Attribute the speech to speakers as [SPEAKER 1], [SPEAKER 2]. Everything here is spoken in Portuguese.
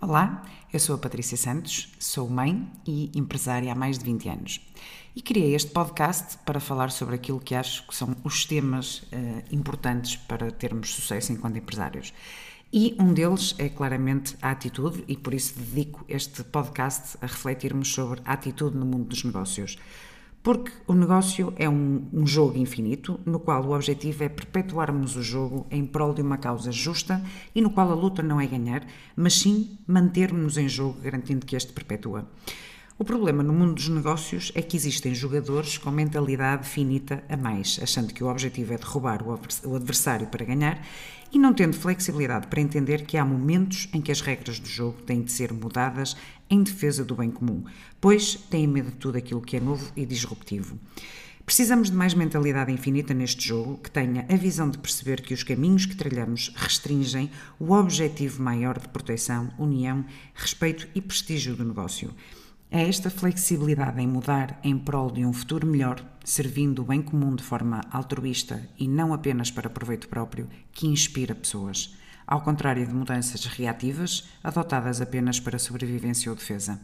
[SPEAKER 1] Olá, eu sou a Patrícia Santos, sou mãe e empresária há mais de 20 anos. E criei este podcast para falar sobre aquilo que acho que são os temas uh, importantes para termos sucesso enquanto empresários. E um deles é claramente a atitude, e por isso dedico este podcast a refletirmos sobre a atitude no mundo dos negócios. Porque o negócio é um, um, jogo infinito, no qual o objetivo é perpetuarmos o jogo em prol de uma causa justa e no qual a luta não é ganhar, mas sim mantermos-nos em jogo, garantindo que este perpetua. O problema no mundo dos negócios é que existem jogadores com mentalidade finita a mais, achando que o objetivo é derrubar o adversário para ganhar e não tendo flexibilidade para entender que há momentos em que as regras do jogo têm de ser mudadas em defesa do bem comum, pois têm medo de tudo aquilo que é novo e disruptivo. Precisamos de mais mentalidade infinita neste jogo que tenha a visão de perceber que os caminhos que trilhamos restringem o objetivo maior de proteção, união, respeito e prestígio do negócio. É esta flexibilidade em mudar em prol de um futuro melhor, servindo o bem comum de forma altruísta e não apenas para proveito próprio, que inspira pessoas, ao contrário de mudanças reativas adotadas apenas para sobrevivência ou defesa.